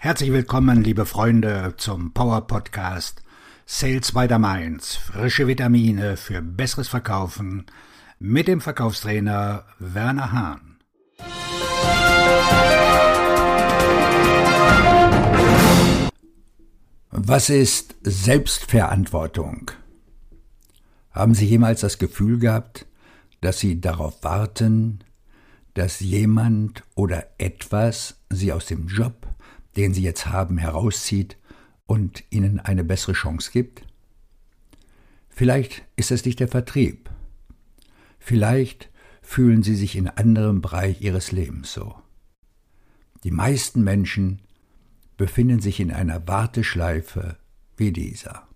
Herzlich willkommen, liebe Freunde, zum Power Podcast Sales by the Mainz. Frische Vitamine für besseres Verkaufen mit dem Verkaufstrainer Werner Hahn. Was ist Selbstverantwortung? Haben Sie jemals das Gefühl gehabt, dass Sie darauf warten, dass jemand oder etwas Sie aus dem Job den sie jetzt haben, herauszieht und ihnen eine bessere Chance gibt? Vielleicht ist es nicht der Vertrieb. Vielleicht fühlen sie sich in anderem Bereich ihres Lebens so. Die meisten Menschen befinden sich in einer Warteschleife wie dieser.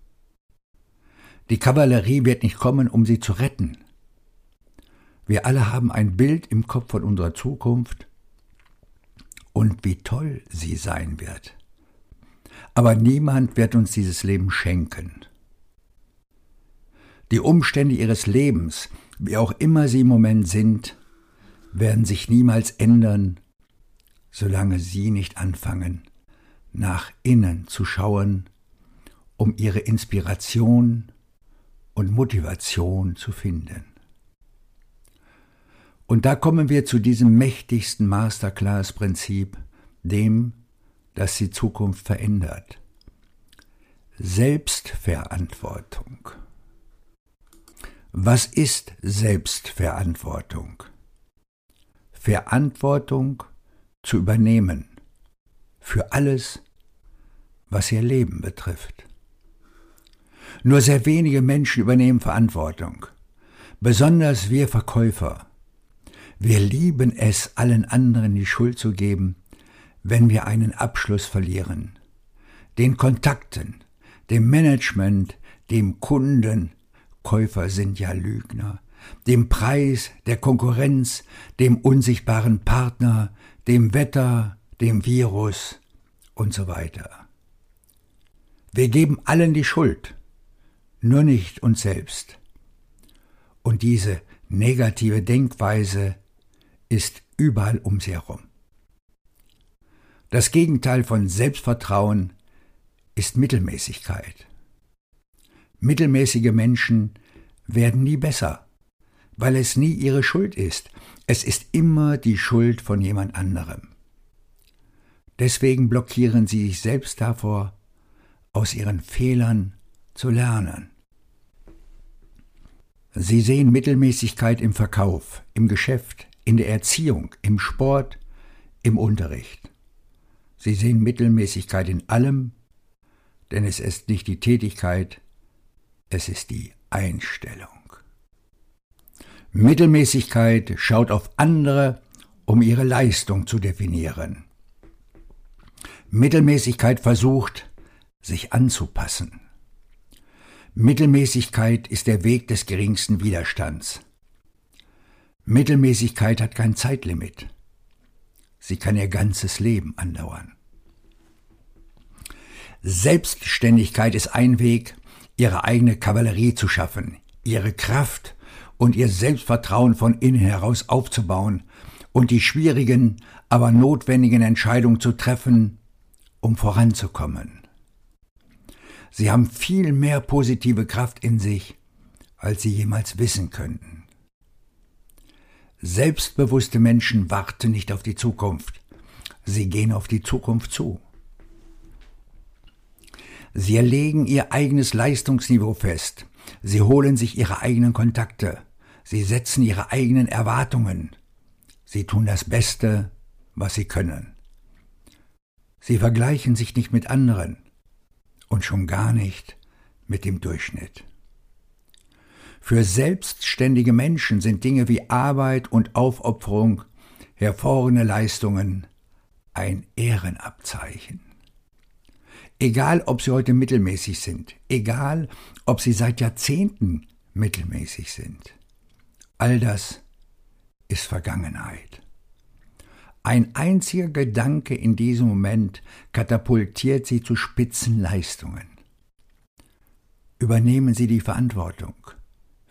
Die Kavallerie wird nicht kommen, um sie zu retten. Wir alle haben ein Bild im Kopf von unserer Zukunft und wie toll sie sein wird. Aber niemand wird uns dieses Leben schenken. Die Umstände ihres Lebens, wie auch immer sie im Moment sind, werden sich niemals ändern, solange sie nicht anfangen, nach innen zu schauen, um ihre Inspiration und Motivation zu finden. Und da kommen wir zu diesem mächtigsten Masterclass-Prinzip, dem, das die Zukunft verändert. Selbstverantwortung. Was ist Selbstverantwortung? Verantwortung zu übernehmen für alles, was ihr Leben betrifft. Nur sehr wenige Menschen übernehmen Verantwortung, besonders wir Verkäufer. Wir lieben es, allen anderen die Schuld zu geben, wenn wir einen Abschluss verlieren. Den Kontakten, dem Management, dem Kunden, Käufer sind ja Lügner, dem Preis, der Konkurrenz, dem unsichtbaren Partner, dem Wetter, dem Virus und so weiter. Wir geben allen die Schuld, nur nicht uns selbst. Und diese negative Denkweise ist überall um sie herum. Das Gegenteil von Selbstvertrauen ist Mittelmäßigkeit. Mittelmäßige Menschen werden nie besser, weil es nie ihre Schuld ist. Es ist immer die Schuld von jemand anderem. Deswegen blockieren sie sich selbst davor, aus ihren Fehlern zu lernen. Sie sehen Mittelmäßigkeit im Verkauf, im Geschäft, in der Erziehung, im Sport, im Unterricht. Sie sehen Mittelmäßigkeit in allem, denn es ist nicht die Tätigkeit, es ist die Einstellung. Mittelmäßigkeit schaut auf andere, um ihre Leistung zu definieren. Mittelmäßigkeit versucht, sich anzupassen. Mittelmäßigkeit ist der Weg des geringsten Widerstands. Mittelmäßigkeit hat kein Zeitlimit. Sie kann ihr ganzes Leben andauern. Selbstständigkeit ist ein Weg, ihre eigene Kavallerie zu schaffen, ihre Kraft und ihr Selbstvertrauen von innen heraus aufzubauen und die schwierigen, aber notwendigen Entscheidungen zu treffen, um voranzukommen. Sie haben viel mehr positive Kraft in sich, als sie jemals wissen könnten. Selbstbewusste Menschen warten nicht auf die Zukunft. Sie gehen auf die Zukunft zu. Sie erlegen ihr eigenes Leistungsniveau fest. Sie holen sich ihre eigenen Kontakte. Sie setzen ihre eigenen Erwartungen. Sie tun das Beste, was sie können. Sie vergleichen sich nicht mit anderen und schon gar nicht mit dem Durchschnitt. Für selbstständige Menschen sind Dinge wie Arbeit und Aufopferung, hervorragende Leistungen ein Ehrenabzeichen. Egal, ob sie heute mittelmäßig sind, egal, ob sie seit Jahrzehnten mittelmäßig sind. All das ist Vergangenheit. Ein einziger Gedanke in diesem Moment katapultiert sie zu Spitzenleistungen. Übernehmen Sie die Verantwortung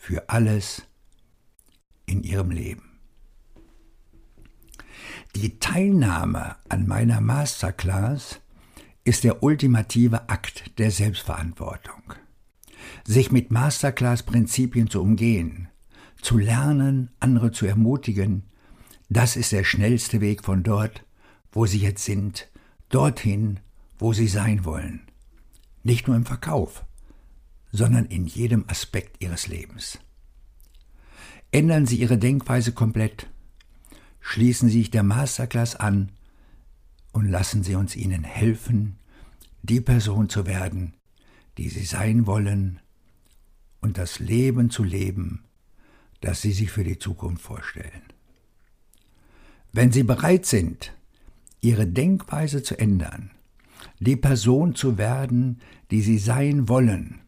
für alles in ihrem Leben. Die Teilnahme an meiner Masterclass ist der ultimative Akt der Selbstverantwortung. Sich mit Masterclass-Prinzipien zu umgehen, zu lernen, andere zu ermutigen, das ist der schnellste Weg von dort, wo Sie jetzt sind, dorthin, wo Sie sein wollen. Nicht nur im Verkauf, sondern in jedem Aspekt Ihres Lebens. Ändern Sie Ihre Denkweise komplett, schließen Sie sich der Masterclass an und lassen Sie uns Ihnen helfen, die Person zu werden, die Sie sein wollen und das Leben zu leben, das Sie sich für die Zukunft vorstellen. Wenn Sie bereit sind, Ihre Denkweise zu ändern, die Person zu werden, die Sie sein wollen,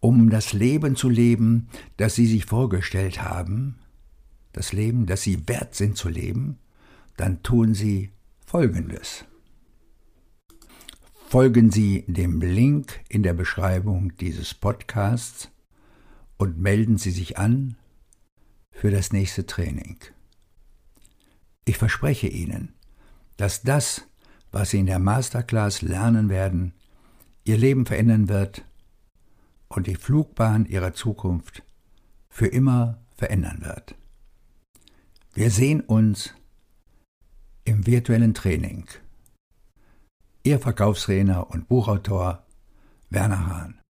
um das Leben zu leben, das Sie sich vorgestellt haben, das Leben, das Sie wert sind zu leben, dann tun Sie Folgendes. Folgen Sie dem Link in der Beschreibung dieses Podcasts und melden Sie sich an für das nächste Training. Ich verspreche Ihnen, dass das, was Sie in der Masterclass lernen werden, Ihr Leben verändern wird und die Flugbahn Ihrer Zukunft für immer verändern wird. Wir sehen uns im virtuellen Training. Ihr Verkaufstrainer und Buchautor Werner Hahn.